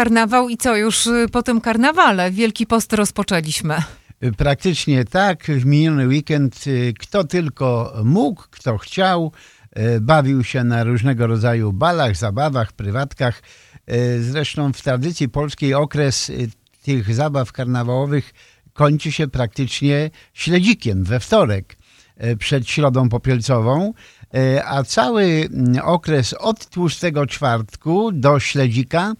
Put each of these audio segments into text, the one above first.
karnawał i co, już y, po tym karnawale Wielki Post rozpoczęliśmy. Praktycznie tak. W miniony weekend y, kto tylko mógł, kto chciał, y, bawił się na różnego rodzaju balach, zabawach, prywatkach. Zresztą w tradycji polskiej okres tych zabaw karnawałowych kończy się praktycznie śledzikiem we wtorek przed środą popielcową, a cały mm, okres od tłustego czwartku do śledzika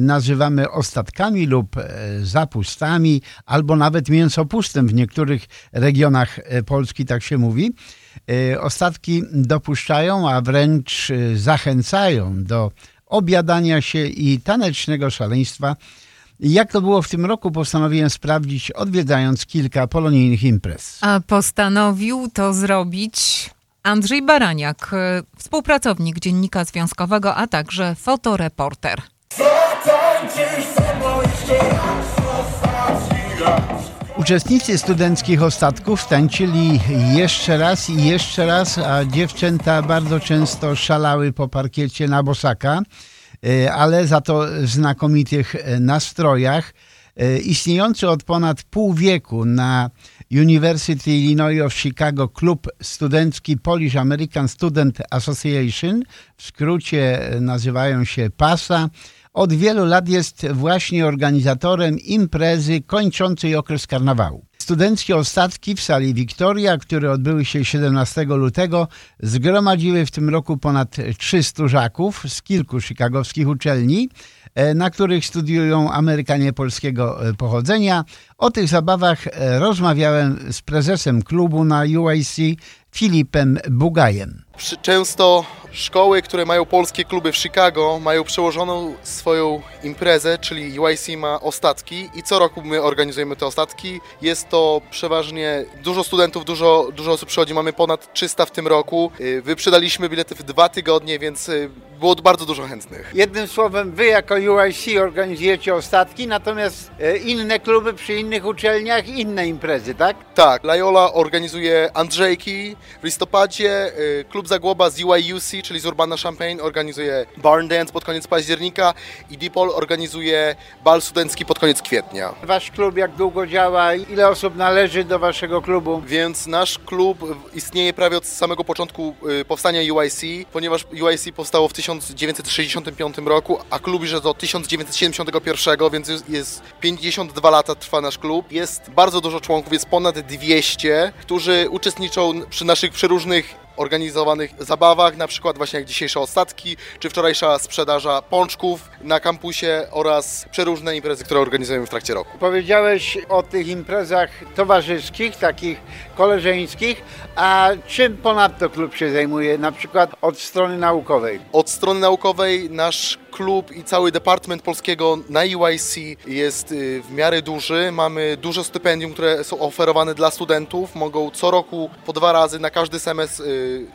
nazywamy ostatkami lub e, zapustami, albo nawet mięsopustem w niektórych regionach e, Polski, tak się mówi. E, Ostatki dopuszczają, a wręcz e, zachęcają do obiadania się i tanecznego szaleństwa. Jak to było w tym roku, postanowiłem sprawdzić, odwiedzając kilka polonijnych imprez. A postanowił to zrobić Andrzej Baraniak, współpracownik Dziennika Związkowego, a także fotoreporter. Uczestnicy studenckich ostatków tańczyli jeszcze raz i jeszcze raz, a dziewczęta bardzo często szalały po parkiecie na bosaka, e, ale za to w znakomitych e, nastrojach. E, Istniejący od ponad pół wieku na University Illinois of Chicago klub studencki Polish American Student Association, w skrócie nazywają się PASA, od wielu lat jest właśnie organizatorem imprezy kończącej okres karnawału. Studenckie ostatki w sali Wiktoria, które odbyły się 17 lutego, zgromadziły w tym roku ponad 300 żaków z kilku chicagowskich uczelni, e, na których studiują Amerykanie polskiego e, pochodzenia. O tych zabawach e, rozmawiałem z prezesem klubu na UIC, Filipem Bugajem. Często szkoły, które mają polskie kluby w Chicago, mają przełożoną swoją imprezę, czyli UIC ma ostatki i co roku my organizujemy te ostatki. Jest to przeważnie dużo studentów, dużo, dużo osób przychodzi, mamy ponad 300 w tym roku. Y, Wyprzedaliśmy bilety w dwa tygodnie, więc y, było bardzo dużo chętnych. Jednym słowem, wy jako UIC organizujecie ostatki, natomiast e, inne kluby przy innych uczelniach inne imprezy, tak? Tak, Lajola organizuje Andrzejki w listopadzie, y, Klub Zagłoba z UIUC, czyli z Urbana Champaign, organizuje Barn Dance pod koniec października i Dipol organizuje bal studencki pod koniec kwietnia. Wasz klub jak długo działa? Ile osób należy do waszego klubu? Więc nasz klub istnieje prawie od samego początku y, powstania UIC, ponieważ UIC powstało w 1965 roku, a klub już jest od 1971, więc jest- jest 52 lata trwa nasz klub. Jest bardzo dużo członków, jest ponad 200, którzy uczestniczą przy naszych przeróżnych organizowanych zabawach, na przykład właśnie jak dzisiejsze ostatki, czy wczorajsza sprzedaża pączków na kampusie oraz przeróżne imprezy, które organizujemy w trakcie roku. Powiedziałeś o tych imprezach towarzyskich, takich koleżeńskich, a czym ponadto klub się zajmuje, na przykład od strony naukowej? Od strony naukowej nasz klub i cały departament polskiego na UIC jest y, w miarę duży. Mamy dużo stypendium, które są oferowane dla studentów. Mogą co roku po dwa razy na każdy semestr y,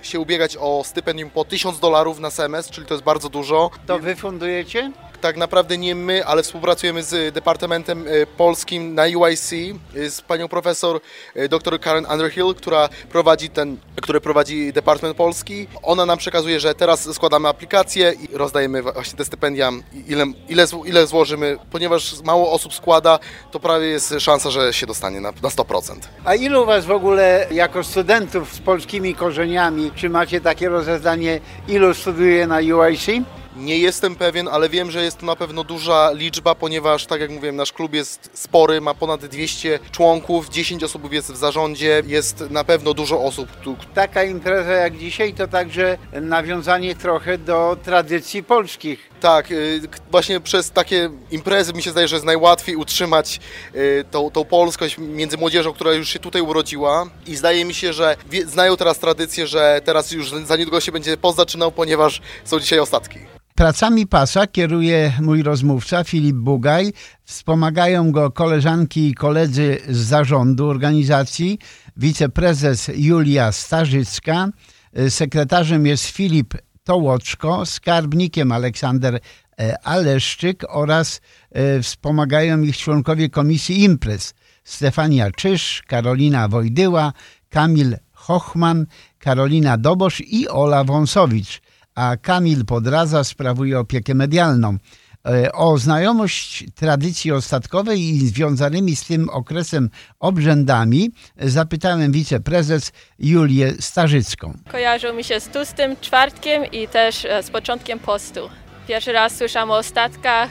się ubiegać o stypendium po 1000 dolarów na semestr, czyli to jest bardzo dużo. To wy fundujecie? Tak naprawdę nie my, ale współpracujemy z Departamentem e, Polskim na UIC, e, z panią profesor e, dr Karen Underhill, która prowadzi ten, który prowadzi Departament Polski. Ona nam przekazuje, że teraz składamy aplikację i rozdajemy właśnie te stypendia, ile, ile, ile złożymy. Ponieważ mało osób składa, to prawie jest szansa, że się dostanie na, na 100%. A ilu was w ogóle jako studentów z polskimi korzeniami, czy macie takie rozeznanie, ilu studiuje na UIC? Nie jestem pewien, ale wiem, że jest to na pewno duża liczba, ponieważ, tak jak mówiłem, nasz klub jest spory, ma ponad 200 członków, 10 osób jest w zarządzie, jest na pewno dużo osób, tu- Taka impreza jak dzisiaj to także nawiązanie trochę do tradycji polskich. Tak, y, właśnie przez takie imprezy mi się zdaje, że jest najłatwiej utrzymać y, tą, tą polskość między młodzieżą, która już się tutaj urodziła i zdaje mi się, że znają teraz tradycję, że teraz już za niedługo się będzie post zaczynał, ponieważ są dzisiaj ostatki. Pracami pasa kieruje mój rozmówca Filip Bugaj. Wspomagają go koleżanki i koledzy z zarządu organizacji, wiceprezes Julia Starzycka, sekretarzem jest Filip Tołoczko, skarbnikiem Aleksander e, Aleszczyk oraz e, wspomagają ich członkowie komisji imprez. Stefania Czysz, Karolina Wojdyła, Kamil Hochman, Karolina Dobosz i Ola Wąsowicz a Kamil Podraza sprawuje opiekę medialną. E, O znajomość tradycji ostatkowej i związanymi z tym okresem obrzędami zapytałem wiceprezes Julię Starzycką. Kojarzą mi się z tłustym czwartkiem i też e, z początkiem postu. Pierwszy raz słyszałam o ostatkach.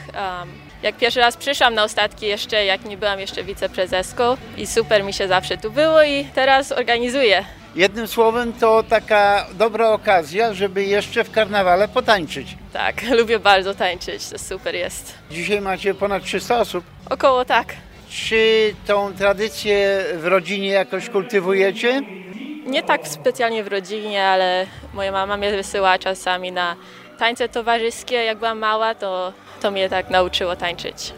jak pierwszy raz przyszłam na ostatki jeszcze, jak nie byłam jeszcze wiceprezeską i super mi się zawsze tu było i teraz organizuję. Jednym słowem to taka dobra okazja, żeby jeszcze w karnawale potańczyć. Tak, lubię bardzo tańczyć, to super jest. Dzisiaj macie ponad 300 osób. Około tak. Czy tą tradycję w rodzinie jakoś kultywujecie? Nie tak specjalnie w rodzinie, ale moja mama mnie wysyła czasami na tańce towarzyskie. Jak byłam mała, to, to mnie tak nauczyło tańczyć.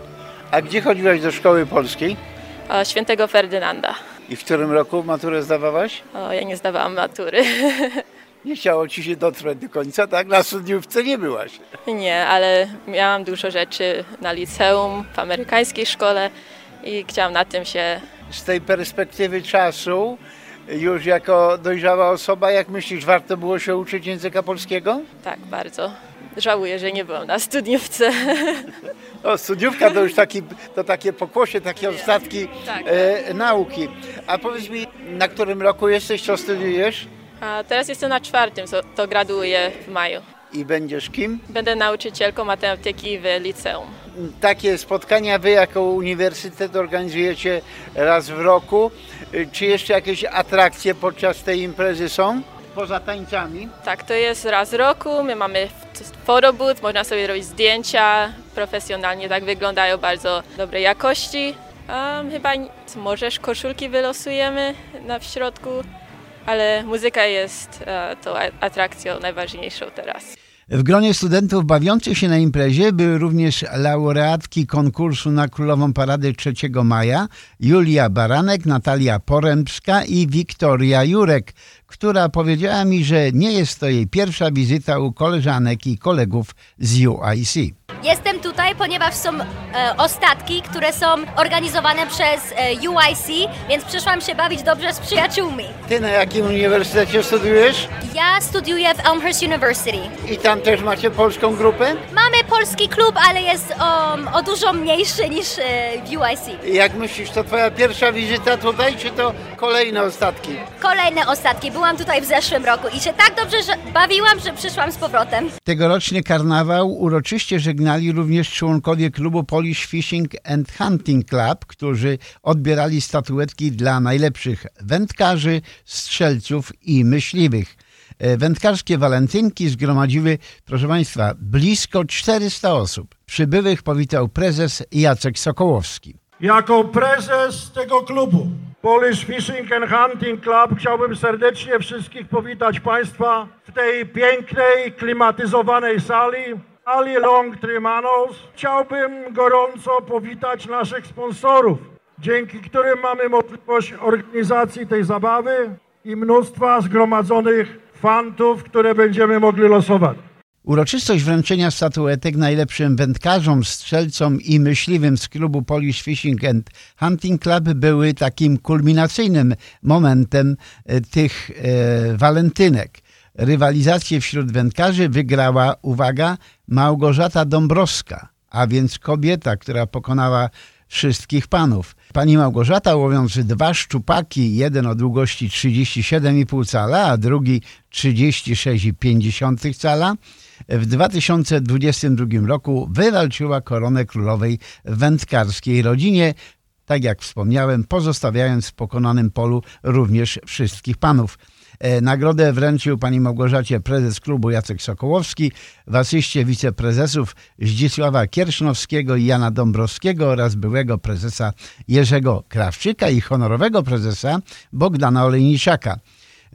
A gdzie chodziłaś do szkoły polskiej? O, świętego Ferdynanda. I w którym roku maturę zdawałaś? O, ja nie zdawałam matury. Nie chciało ci się dotrwać do końca, tak? Na studiówce nie byłaś. Nie, ale miałam dużo rzeczy na liceum, w amerykańskiej szkole i chciałam na tym się. Z tej perspektywy czasu, już jako dojrzała osoba, jak myślisz, warto było się uczyć języka polskiego? Tak, bardzo. Żałuję, że nie byłam na studiówce. O, studiówka to już taki, to takie pokłosie, takie ostatki Tak. e, nauki. A powiedz mi, na którym roku jesteś, co studiujesz A teraz jestem na czwartym, to graduję w maju. i będziesz kim? Będę nauczycielką matematyki w liceum. Takie spotkania wy jako uniwersytet organizujecie raz w roku. Y, Czy jeszcze jakieś atrakcje podczas tej imprezy są? Poza tańcami? Tak, to jest raz w roku. My mamy photobooth, można sobie robić zdjęcia profesjonalnie, tak wyglądają bardzo dobrej jakości. Um, chyba możesz koszulki wylosujemy na w środku, ale muzyka jest e, tą atrakcją najważniejszą teraz. W gronie studentów bawiących się na imprezie były również laureatki konkursu na Królową Parady 3 maja Julia Baranek, Natalia Porębska i Wiktoria Jurek, która powiedziała mi, że nie jest to jej pierwsza wizyta u koleżanek i kolegów z UIC. Jestem tutaj, ponieważ są e, ostatki, które są organizowane przez e, UIC, więc przyszłam się bawić dobrze z przyjaciółmi. Ty na jakim uniwersytecie studiujesz? Ja studiuję w Elmhurst University. I tam też macie polską grupę? Mamy polski klub, ale jest um, o dużo mniejszy niż e, w UIC. Jak myślisz, to twoja pierwsza wizyta tutaj, czy to kolejne ostatki? Kolejne ostatki. Byłam tutaj w zeszłym roku i się tak dobrze bawiłam, że przyszłam z powrotem. Tegoroczny karnawał uroczyście żegnali również członkowie klubu Polish Fishing and Hunting Club, którzy odbierali statuetki dla najlepszych wędkarzy, strzelców i myśliwych. E, Wędkarskie walentynki zgromadziły, proszę Państwa, blisko 400 osób. Przybyłych powitał prezes Jacek Sokołowski. Jako prezes tego klubu Polish Fishing and Hunting Club chciałbym serdecznie wszystkich powitać Państwa w tej pięknej, klimatyzowanej sali, sali Long Trimanos. Chciałbym gorąco powitać naszych sponsorów, dzięki którym mamy możliwość organizacji tej zabawy i mnóstwa zgromadzonych fantów, które będziemy mogli losować. Uroczystość wręczenia statuetek najlepszym wędkarzom, strzelcom i myśliwym z klubu Polish Fishing and Hunting Club były takim kulminacyjnym momentem e, tych e, walentynek. Rywalizację wśród wędkarzy wygrała, uwaga, Małgorzata Dąbrowska, a więc kobieta, która pokonała wszystkich panów. Pani Małgorzata, łowiąc dwa szczupaki, jeden o długości 37,5 cala, a drugi 36,5 cala, w 2022 roku wywalczyła koronę królowej wędkarskiej rodzinie, tak jak wspomniałem, pozostawiając w pokonanym polu również wszystkich panów. E, Nagrodę wręczył pani Małgorzacie prezes klubu Jacek Sokołowski, w wiceprezesów Zdzisława Kiersznowskiego i Jana Dąbrowskiego oraz byłego prezesa Jerzego Krawczyka i honorowego prezesa Bogdana Olejniczaka.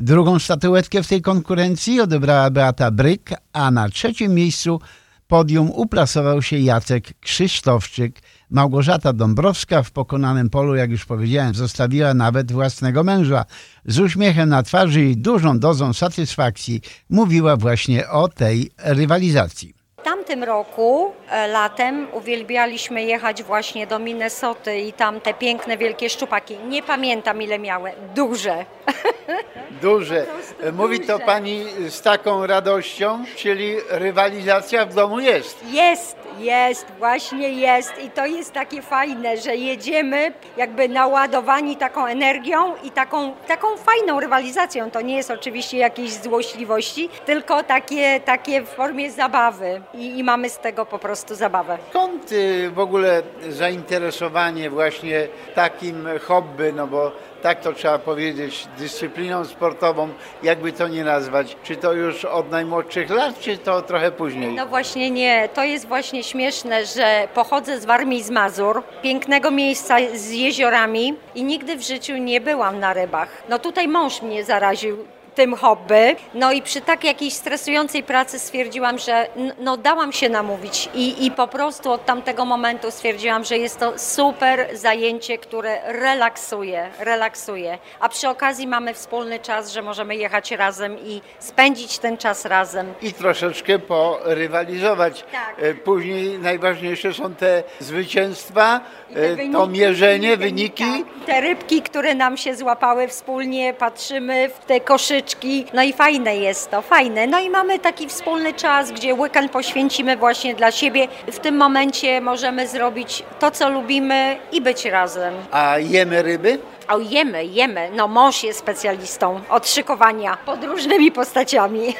Drugą statuetkę w tej konkurencji odebrała Beata Bryk, a na trzecim miejscu podium uplasował się Jacek Krzysztofczyk. Małgorzata Dąbrowska w pokonanym polu, jak już powiedziałem, zostawiła nawet własnego męża. Z uśmiechem na twarzy i dużą dozą satysfakcji mówiła właśnie o tej rywalizacji. W tamtym roku, e, latem, uwielbialiśmy jechać właśnie do Minnesoty i tam te piękne, wielkie szczupaki. Nie pamiętam ile miały. Duże. Duże. Mówi to pani z taką radością, czyli rywalizacja w domu jest. Jest, Jest, właśnie jest. I to jest takie fajne, że jedziemy jakby naładowani taką energią i taką, taką fajną rywalizacją. To nie jest oczywiście jakieś złośliwości, tylko takie, takie w formie zabawy. I, I mamy z tego po prostu zabawę. Skąd y, w ogóle zainteresowanie właśnie takim hobby, no bo tak to trzeba powiedzieć, dyscypliną sportową, jakby to nie nazwać. Czy to już od najmłodszych lat, czy to trochę później? No właśnie nie, to jest właśnie śmieszne, że pochodzę z Warmii z Mazur, pięknego miejsca z jeziorami i nigdy w życiu nie byłam na rybach. No tutaj mąż mnie zaraził tym hobby. No i przy tak jakiejś stresującej pracy stwierdziłam, że no dałam się namówić i, i po prostu od tamtego momentu stwierdziłam, że jest to super zajęcie, które relaksuje, relaksuje. A przy okazji mamy wspólny czas, że możemy jechać razem i spędzić ten czas razem. I troszeczkę porywalizować. Tak. E, Później najważniejsze są te zwycięstwa, I te e, wyniki, to mierzenie, te- wyniki. tak. Te rybki, które nam się złapały wspólnie, patrzymy w te koszyczki. No i fajne jest to, fajne. No i mamy taki wspólny czas, gdzie weekend poświęcimy właśnie dla siebie. W tym momencie możemy zrobić to, co lubimy i być razem. A jemy ryby? O, jemy, jemy. No mąż jest specjalistą od szykowania pod różnymi postaciami.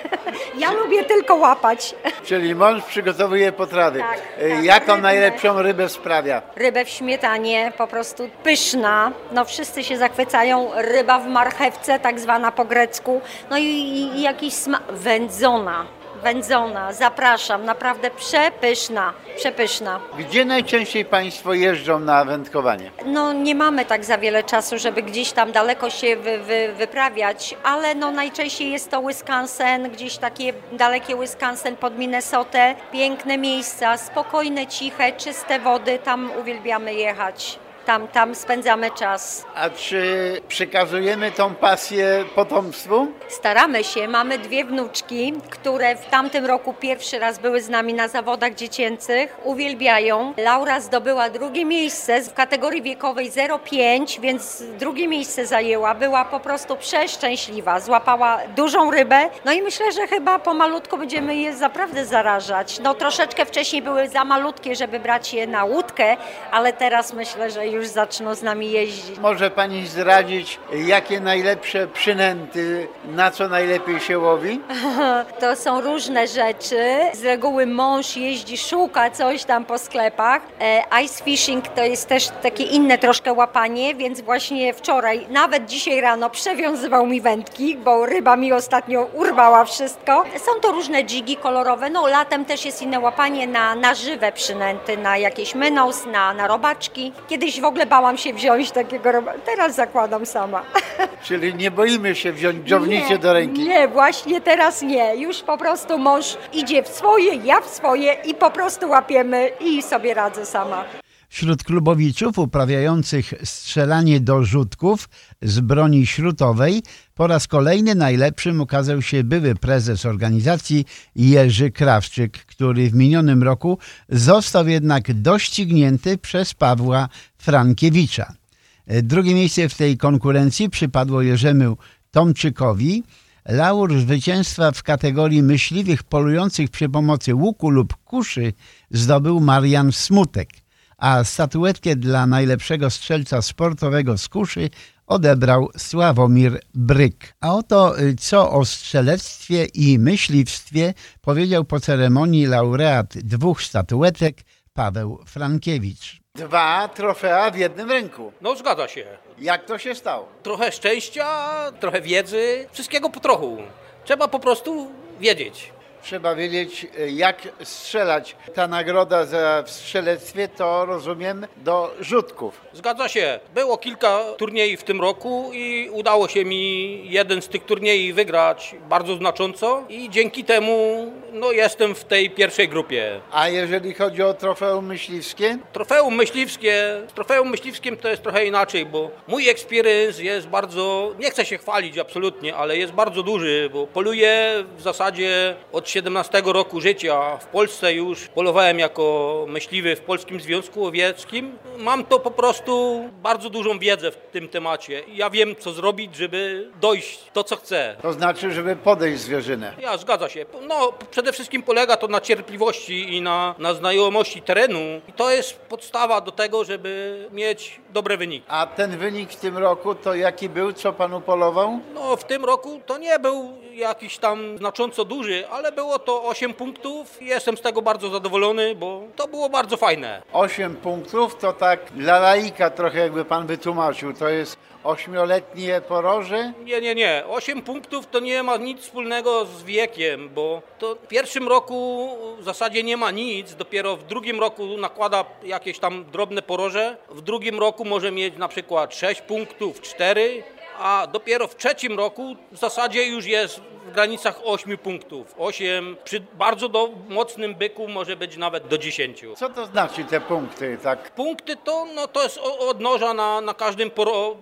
Ja lubię tylko łapać. Czyli mąż przygotowuje potrawy. Tak, E, tak. Jaką Rybne. najlepszą rybę sprawia? Rybę w śmietanie, po prostu pyszna. No wszyscy się zachwycają. Ryba w marchewce, tak zwana po grecku. No i, i jakiś smak. Wędzona. Wędzona, zapraszam, naprawdę przepyszna, przepyszna. Gdzie najczęściej Państwo jeżdżą na wędkowanie? No nie mamy tak za wiele czasu, żeby gdzieś tam daleko się wy, wy, wyprawiać, ale no najczęściej jest to Wisconsin, gdzieś takie dalekie Wisconsin pod Minnesotę. Piękne miejsca, spokojne, ciche, czyste wody, tam uwielbiamy jechać. Tam, tam spędzamy czas. A czy przekazujemy tą pasję potomstwu? Staramy się, mamy dwie wnuczki, które w tamtym roku pierwszy raz były z nami na zawodach dziecięcych. Uwielbiają. Laura zdobyła drugie miejsce w kategorii wiekowej 0,5, więc drugie miejsce zajęła. Była po prostu przeszczęśliwa. Złapała dużą rybę. No i myślę, że chyba pomalutku będziemy je naprawdę zarażać. No troszeczkę wcześniej były za malutkie, żeby brać je na łódkę, ale teraz myślę, że już zaczną z nami jeździć. Może Pani zdradzić, jakie najlepsze przynęty, na co najlepiej się łowi? To są różne rzeczy. Z reguły mąż jeździ, szuka coś tam po sklepach. E, Ice fishing to jest też takie inne troszkę łapanie, więc właśnie wczoraj, nawet dzisiaj rano przewiązywał mi wędki, bo ryba mi ostatnio urwała wszystko. Są to różne dżigi kolorowe. No latem też jest inne łapanie na, na żywe przynęty, na jakieś mynos, na, na robaczki. Kiedyś w ogóle bałam się wziąć takiego robaka. Teraz zakładam sama. Czyli nie boimy się wziąć dżownicy do ręki. Nie, właśnie teraz nie. Już po prostu mąż idzie w swoje, ja w swoje i po prostu łapiemy i sobie radzę sama. Wśród klubowiczów uprawiających strzelanie do rzutków z broni śrutowej po raz kolejny najlepszym okazał się były prezes organizacji Jerzy Krawczyk, który w minionym roku został jednak doścignięty przez Pawła Frankiewicza. Drugie miejsce w tej konkurencji przypadło Jerzemu Tomczykowi. Laur zwycięstwa w kategorii myśliwych polujących przy pomocy łuku lub kuszy zdobył Marian Smutek a statuetkę dla najlepszego strzelca sportowego z kuszy odebrał Sławomir Bryk. A oto y, co o strzelectwie i myśliwstwie powiedział po ceremonii laureat dwóch statuetek Paweł Frankiewicz. Dwa trofea w jednym ręku. No zgadza się. Jak to się stało? Trochę szczęścia, trochę wiedzy, wszystkiego po trochu. Trzeba po prostu wiedzieć. Trzeba wiedzieć, jak strzelać. Ta nagroda za w strzelectwie to rozumiem do rzutków. Zgadza się. Było kilka turniej w tym roku i udało się mi jeden z tych turniej wygrać bardzo znacząco i dzięki temu no, jestem w tej pierwszej grupie. A jeżeli chodzi o trofeum myśliwskie? Trofeum myśliwskie, z trofeum myśliwskim to jest trochę inaczej, bo mój experience jest bardzo, nie chcę się chwalić absolutnie, ale jest bardzo duży, bo poluję w zasadzie od 17 roku życia. W Polsce już polowałem jako myśliwy w Polskim Związku Łowieckim. Mam to po prostu bardzo dużą wiedzę w tym temacie. Ja wiem, co zrobić, żeby dojść to, co chcę. To znaczy, żeby podejść zwierzynę. Ja, zgadza się. No, przede wszystkim polega to na cierpliwości i na, na znajomości terenu. I to jest podstawa do tego, żeby mieć dobre wyniki. A ten wynik w tym roku to jaki był, co pan upolował? No w tym roku to nie był jakiś tam znacząco duży, ale było to 8 punktów i jestem z tego bardzo zadowolony, bo to było bardzo fajne. 8 punktów to tak dla laika trochę jakby pan wytłumaczył, to jest ośmioletnie poroże? Nie, nie, nie. 8 punktów to nie ma nic wspólnego z wiekiem, bo to w pierwszym roku w zasadzie nie ma nic, dopiero w drugim roku nakłada jakieś tam drobne poroże, w drugim roku może mieć na przykład 6 punktów, 4, a dopiero w trzecim roku w zasadzie już jest w granicach 8 punktów. 8 przy bardzo do, mocnym byku może być nawet do 10. Co to znaczy te punkty? Tak? Punkty to, no, to jest odnoża na, na każdym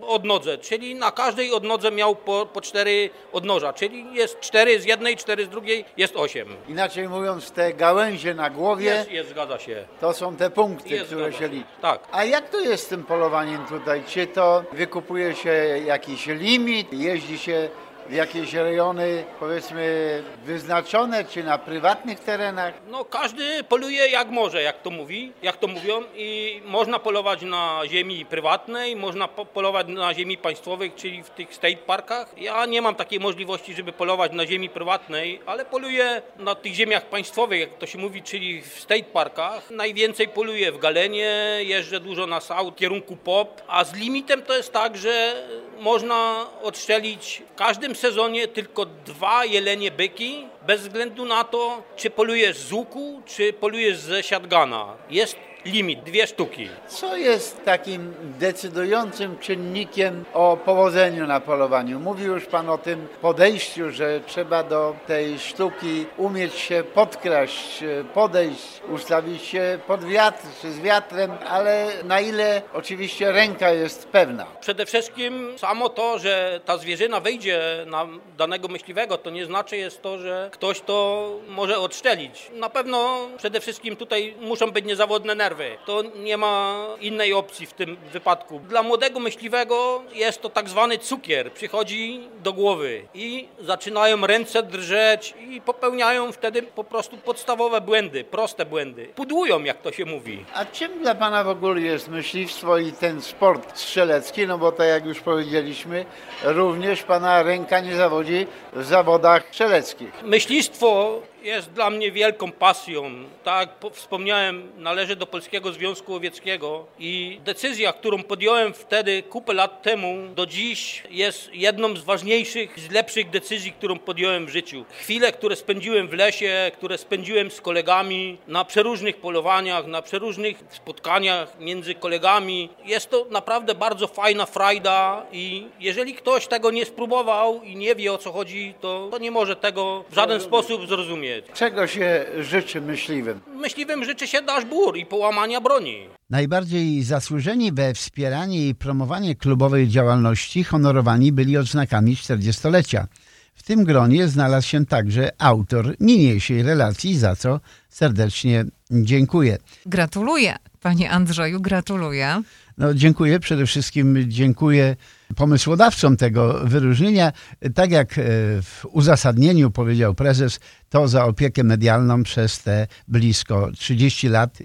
odnodze, czyli na każdej odnodze miał po, po 4 odnoża, czyli jest 4 z jednej, 4 z drugiej, jest 8. Inaczej mówiąc, te gałęzie na głowie Jest, jest, zgadza się. to są te punkty, Jest, które się. liczą. Tak. A jak to jest z tym polowaniem tutaj? Czy to wykupuje się jakiś limit, jeździ się w jakieś rejony powiedzmy wyznaczone, czy na prywatnych terenach? No każdy poluje jak może, jak to mówi, jak to mówią i można polować na ziemi prywatnej, można po- polować na ziemi państwowej, czyli w tych state parkach. Ja nie mam takiej możliwości, żeby polować na ziemi prywatnej, ale poluję na tych ziemiach państwowych, jak to się mówi, czyli w state parkach. Najwięcej poluję w Galenie, jeżdżę dużo na south, w kierunku pop, a z limitem to jest tak, że można odstrzelić w każdym sezonie tylko dwa jelenie byki, bez względu na to, czy polujesz z łuku, czy polujesz ze siatgana. Jest limit, dwie sztuki. Co jest takim decydującym czynnikiem o powodzeniu na polowaniu? Mówił już Pan o tym podejściu, że trzeba do tej sztuki umieć się podkraść, podejść, ustawić się pod wiatr czy z wiatrem, ale na ile oczywiście ręka jest pewna. Przede wszystkim samo to, że ta zwierzyna wejdzie na danego myśliwego, to nie znaczy jest to, że ktoś to może odstrzelić. Na pewno przede wszystkim tutaj muszą być niezawodne nerwy. To nie ma innej opcji w tym wypadku. Dla młodego myśliwego jest to tak zwany cukier. Przychodzi do głowy i zaczynają ręce drżeć i popełniają wtedy po prostu podstawowe błędy, proste błędy. Pudłują, jak to się mówi. A czym dla Pana w ogóle jest myśliwstwo i ten sport strzelecki? No bo tak jak już powiedzieliśmy, również Pana ręka nie zawodzi w zawodach strzeleckich. Myślistwo jest dla mnie wielką pasją. Tak jak po- wspomniałem, należę do Polskiego Związku Łowieckiego i decyzja, którą podjąłem wtedy kupę lat temu, do dziś jest jedną z ważniejszych, z lepszych decyzji, którą podjąłem w życiu. Chwile, które spędziłem w lesie, które spędziłem z kolegami na przeróżnych polowaniach, na przeróżnych spotkaniach między kolegami. Jest to naprawdę bardzo fajna frajda i jeżeli ktoś tego nie spróbował i nie wie o co chodzi, to, to nie może tego w żaden sposób zrozumieć. Czego się życzy myśliwym? Myśliwym życzy się daszbur i połamania broni. Najbardziej zasłużeni we wspieranie i promowanie klubowej działalności honorowani byli odznakami 40-lecia. W tym gronie znalazł się także autor niniejszej relacji, za co serdecznie dziękuję. Gratuluję, panie Andrzeju, gratuluję. No, dziękuję przede wszystkim dziękuję pomysłodawcom tego wyróżnienia. Tak jak e, w uzasadnieniu powiedział prezes, to za opiekę medialną przez te blisko 30 lat, y,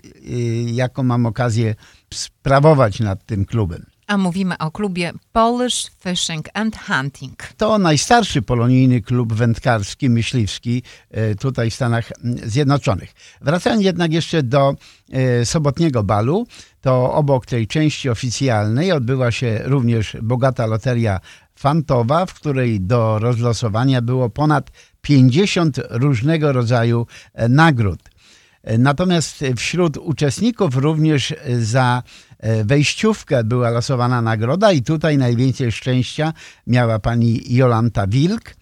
jaką mam okazję sprawować nad tym klubem. A mówimy o klubie Polish Fishing and Hunting. To najstarszy polonijny klub wędkarski, myśliwski e, tutaj w Stanach Zjednoczonych. Wracając jednak jeszcze do e, sobotniego balu, to obok tej części oficjalnej odbyła się również bogata loteria fantowa, w której do rozlosowania było ponad 50 różnego rodzaju e, nagród. Natomiast wśród uczestników również za e, wejściówkę była losowana nagroda i tutaj najwięcej szczęścia miała pani Jolanta Wilk.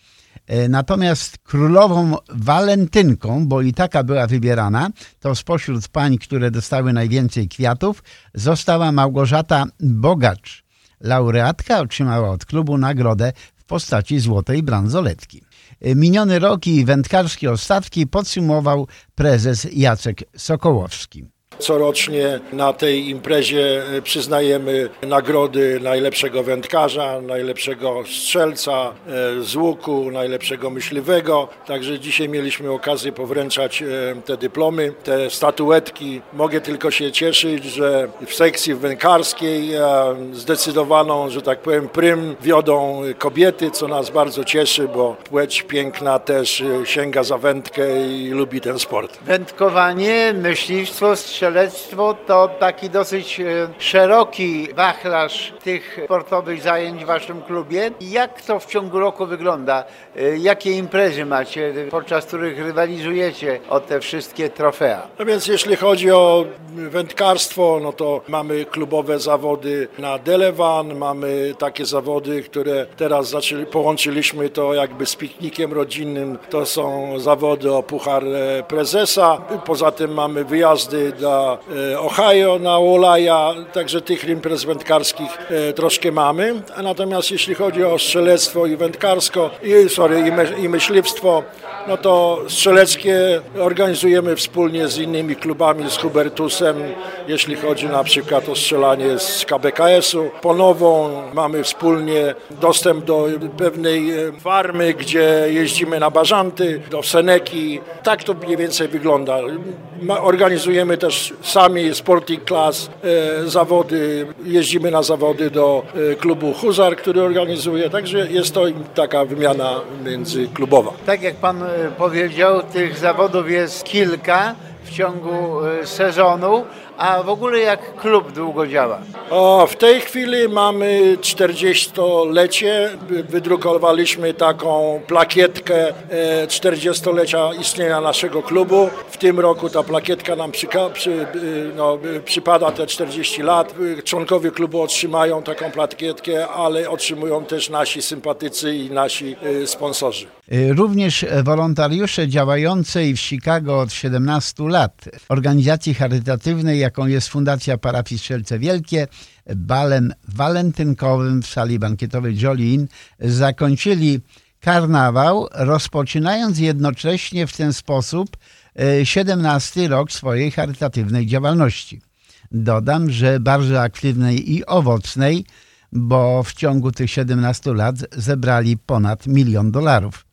E, Natomiast królową walentynką, bo i taka była wybierana, to spośród pań, które dostały najwięcej kwiatów, została Małgorzata Bogacz. Laureatka otrzymała od klubu nagrodę w postaci złotej bransoletki. E, Miniony rok i wędkarskie ostatki podsumował prezes Jacek Sokołowski. Corocznie na tej imprezie e, przyznajemy nagrody najlepszego wędkarza, najlepszego strzelca e, z łuku, najlepszego myśliwego. Także dzisiaj mieliśmy okazję powręczać e, te dyplomy, te statuetki. Mogę tylko się cieszyć, że w sekcji wędkarskiej zdecydowaną, że tak powiem, prym wiodą kobiety, co nas bardzo cieszy, bo płeć piękna też sięga za wędkę i lubi ten sport. Wędkowanie, myśliwstwo, strzelectwo to taki dosyć e, szeroki wachlarz tych sportowych zajęć w Waszym klubie. Jak to w ciągu roku wygląda? E, Jakie imprezy macie, podczas których rywalizujecie o te wszystkie trofea? No więc jeśli chodzi o wędkarstwo, no to mamy klubowe zawody na Delewan, mamy takie zawody, które teraz zaczęli, połączyliśmy to jakby z piknikiem rodzinnym. To są zawody o Puchar e, Prezesa. Poza tym mamy wyjazdy do e, Ohio na Olaja, także tych imprez wędkarskich troszkę mamy. Natomiast jeśli chodzi o strzelectwo i wędkarsko, i, sorry, i, my, i myśliwstwo, no to strzeleckie organizujemy wspólnie z innymi klubami, z Hubertusem, jeśli chodzi na przykład o strzelanie z KBKS-u. Ponową mamy wspólnie dostęp do pewnej e, farmy, gdzie jeździmy na bażanty, do Seneki. Tak to mniej więcej wygląda. Organizujemy też sami Sporting Class e, zawody, jeździmy na zawody do e, klubu Huzar, który organizuje, także jest to taka wymiana międzyklubowa. Tak jak Pan e, powiedział, tych zawodów jest kilka w ciągu e, sezonu, a w ogóle jak klub długo działa? O, w tej chwili mamy 40-lecie. Wy- Wydrukowaliśmy taką plakietkę e, 40-lecia istnienia naszego klubu. W tym roku ta plakietka nam przyka- przy, y, no, y, przypada te 40 lat. Członkowie klubu otrzymają taką plakietkę, ale otrzymują też nasi sympatycy i nasi sponsorzy. Również wolontariusze działającej w Chicago od 17 lat organizacji charytatywnej, jaką jest Fundacja Parafii Strzelce Wielkie, balem walentynkowym w sali bankietowej Jolly Inn zakończyli karnawał, rozpoczynając jednocześnie w ten sposób y, 17 rok swojej charytatywnej działalności. Dodam, że bardzo aktywnej i owocnej, bo w ciągu tych 17 lat zebrali ponad milion dolarów.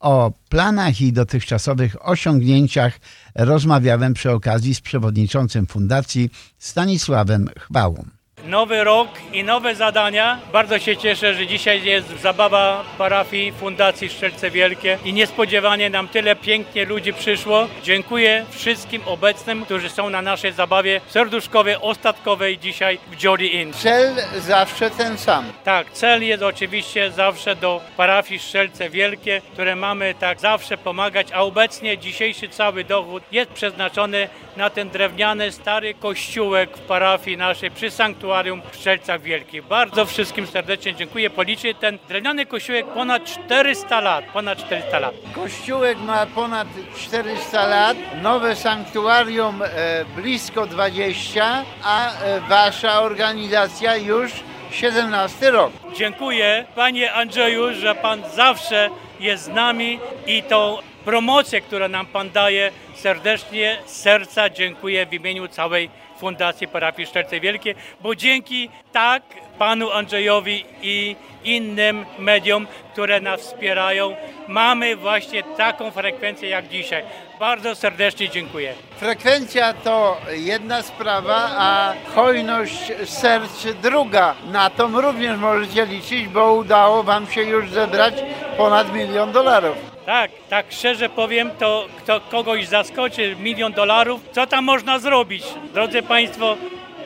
O planach i dotychczasowych osiągnięciach rozmawiałem przy okazji z przewodniczącym fundacji Stanisławem Chwałą. Nowy rok i nowe zadania. Bardzo się cieszę, że dzisiaj jest zabawa parafii Fundacji Szczelce Wielkie i niespodziewanie nam tyle pięknie ludzi przyszło. Dziękuję wszystkim obecnym, którzy są na naszej zabawie serduszkowej, ostatkowej dzisiaj w Jolly Inn. Cel zawsze ten sam. Tak, cel jest oczywiście zawsze do parafii Strzelce Wielkie, które mamy tak zawsze pomagać, a obecnie dzisiejszy cały dochód jest przeznaczony na ten drewniany, stary kościółek w parafii naszej przy sanktuarium w Strzelcach Wielkich. Bardzo wszystkim serdecznie dziękuję. Policzy ten drewniany kościółek ponad 400 lat, ponad 400 lat. Kościółek ma ponad 400 lat, nowe sanktuarium e, blisko 20, a e, wasza organizacja już 17 rok. Dziękuję Panie Andrzeju, że Pan zawsze jest z nami i tą promocję, którą nam Pan daje, serdecznie z serca dziękuję w imieniu całej Fundacji Parafii Szczerce Wielkie, bo dzięki tak Panu Andrzejowi i innym mediom, które nas wspierają, mamy właśnie taką frekwencję jak dzisiaj. Bardzo serdecznie dziękuję. Frekwencja to jedna sprawa, a hojność serc druga. Na to również możecie liczyć, bo udało wam się już zebrać ponad milion dolarów. Tak, tak szczerze powiem, to kto kogoś zaskoczy milion dolarów, co tam można zrobić? Drodzy Państwo,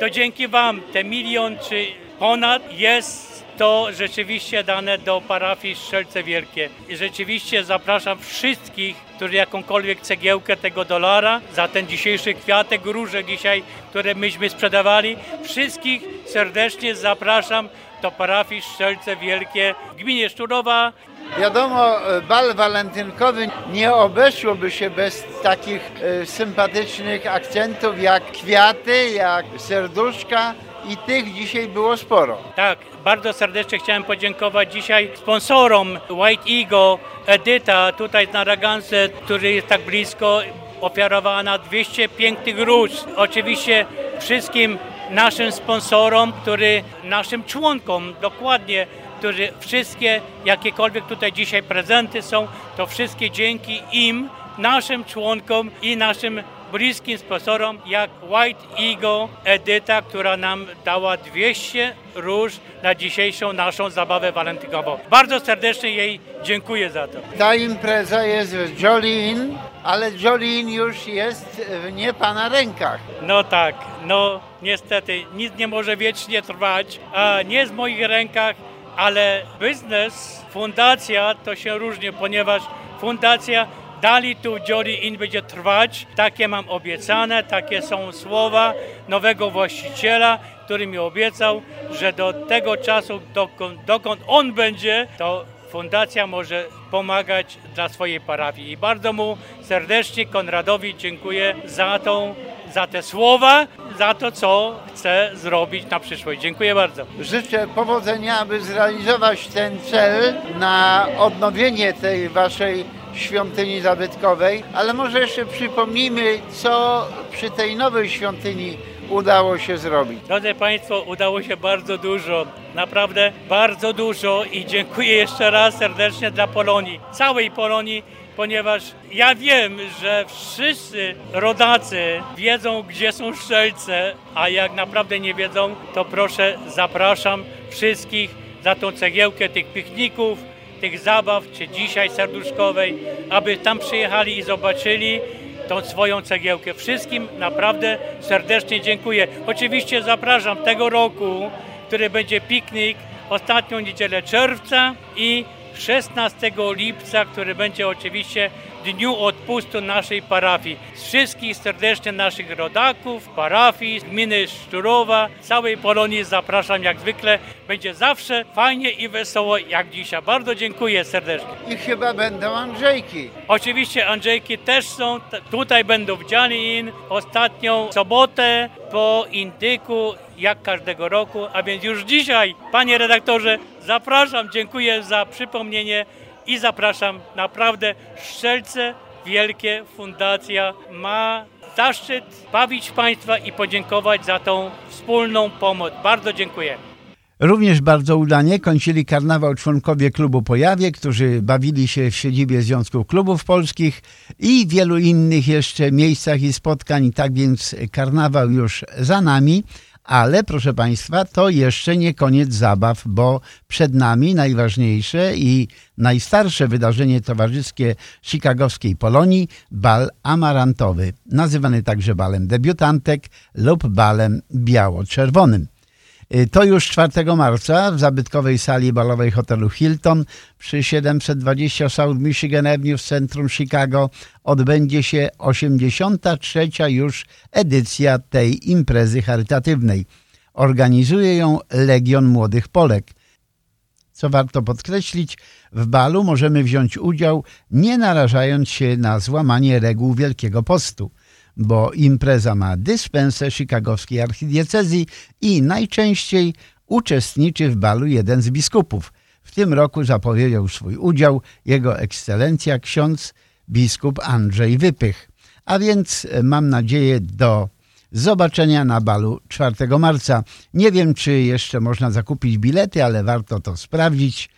to dzięki Wam te milion czy ponad jest to rzeczywiście dane do parafii Strzelce Wielkie. I rzeczywiście zapraszam wszystkich, którzy jakąkolwiek cegiełkę tego dolara za ten dzisiejszy kwiatek, róże dzisiaj, które myśmy sprzedawali, wszystkich serdecznie zapraszam do parafii Strzelce Wielkie w gminie Szczurowa, Wiadomo, e, bal walentynkowy nie obeszłoby się bez takich e, sympatycznych akcentów jak kwiaty, jak serduszka i tych dzisiaj było sporo. Tak, bardzo serdecznie chciałem podziękować dzisiaj sponsorom White Eagle, Edyta tutaj na Ragance, który jest tak blisko. ofiarowano 200 pięknych róż. Oczywiście wszystkim naszym sponsorom, który, naszym członkom dokładnie, którzy wszystkie, jakiekolwiek tutaj dzisiaj prezenty są, to wszystkie dzięki im, naszym członkom i naszym bliskim sponsorom, jak White Eagle Edyta, która nam dała 200 róż na dzisiejszą naszą zabawę walentynkową. Bardzo serdecznie jej dziękuję za to. Ta impreza jest w Jolin, ale Jolin już jest w nie pana rękach. No tak, no niestety nic nie może wiecznie trwać, a nie w moich rękach, ale biznes, fundacja to się różni, ponieważ fundacja Dali tu Jolly Inn będzie trwać, takie mam obiecane, takie są słowa nowego właściciela, który mi obiecał, że do tego czasu, dokąd, dokąd on będzie, to fundacja może pomagać dla swojej parafii. I bardzo mu serdecznie Konradowi dziękuję za tą za te słowa, za to, co chce zrobić na przyszłość. Dziękuję bardzo. Życzę powodzenia, aby zrealizować ten cel na odnowienie tej waszej świątyni zabytkowej, ale może jeszcze przypomnijmy, co przy tej nowej świątyni udało się zrobić. Drodzy Państwo, udało się bardzo dużo, naprawdę bardzo dużo i dziękuję jeszcze raz serdecznie dla Polonii, całej Polonii, ponieważ ja wiem, że wszyscy rodacy wiedzą, gdzie są szczelce, a jak naprawdę nie wiedzą, to proszę, zapraszam wszystkich za tą cegiełkę tych pikników, tych zabaw, czy dzisiaj serduszkowej, aby tam przyjechali i zobaczyli tą swoją cegiełkę. Wszystkim naprawdę serdecznie dziękuję. Oczywiście zapraszam tego roku, który będzie piknik, ostatnią niedzielę czerwca i 16 lipca, który będzie oczywiście dniu odpustu naszej parafii. Wszystkich serdecznie naszych rodaków, parafii, gminy Szczurowa, całej Polonii zapraszam jak zwykle. Będzie zawsze fajnie i wesoło jak dzisiaj. Bardzo dziękuję serdecznie. I chyba będą Andrzejki. Oczywiście Andrzejki też są, tutaj będą w Dzianin ostatnią sobotę po Indyku, jak każdego roku, a więc już dzisiaj, panie redaktorze, zapraszam, dziękuję za przypomnienie i zapraszam naprawdę Szczelce Wielkie Fundacja ma zaszczyt bawić Państwa i podziękować za tą wspólną pomoc. Bardzo dziękuję. Również bardzo udanie kończyli karnawał członkowie klubu Pojawie, którzy bawili się w siedzibie Związku Klubów Polskich i wielu innych jeszcze miejscach i spotkań. Tak więc karnawał już za nami, ale proszę Państwa, to jeszcze nie koniec zabaw, bo przed nami najważniejsze i najstarsze wydarzenie towarzyskie chicagowskiej Polonii, bal amarantowy, nazywany także balem debiutantek lub balem biało-czerwonym. Y, To już 4 marca w zabytkowej sali balowej hotelu Hilton przy 720 South Michigan Avenue w centrum Chicago odbędzie się 83. już edycja tej imprezy charytatywnej. Organizuje ją Legion Młodych Polek. Co warto podkreślić, w balu możemy wziąć udział nie narażając się na złamanie reguł Wielkiego Postu bo impreza ma dyspensę chicagowskiej archidiecezji i najczęściej uczestniczy w balu jeden z biskupów. W tym roku zapowiedział swój udział jego ekscelencja ksiądz biskup Andrzej Wypych. A więc e, mam nadzieję do zobaczenia na balu 4 marca. Nie wiem, czy jeszcze można zakupić bilety, ale warto to sprawdzić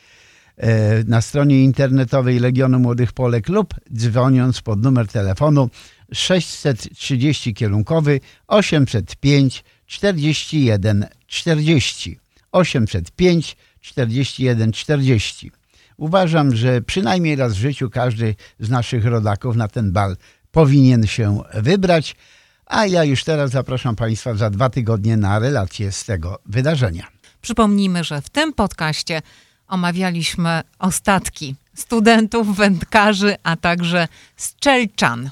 e, na stronie internetowej Legionu Młodych Polek lub dzwoniąc pod numer telefonu 630 kierunkowy 805 41 40 805 41 40. Uważam, że przynajmniej raz w życiu każdy z naszych rodaków na ten bal powinien się wybrać, a ja już teraz zapraszam Państwa za dwa tygodnie na relację z tego wydarzenia. Przypomnijmy, że w tym podcaście omawialiśmy ostatki studentów, wędkarzy, a także strzelczan.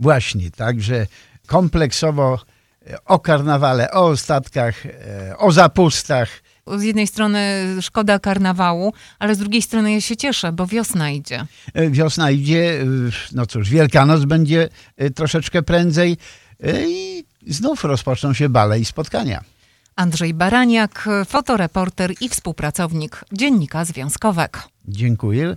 Właśnie, także kompleksowo e, o karnawale, o ostatkach, e, o zapustach. Z jednej strony szkoda karnawału, ale z drugiej strony ja się cieszę, bo wiosna idzie. E, Wiosna idzie, no cóż, Wielkanoc będzie troszeczkę prędzej i znów rozpoczną się bale i spotkania. Andrzej Baraniak, fotoreporter i współpracownik Dziennika Związkowego. Dziękuję.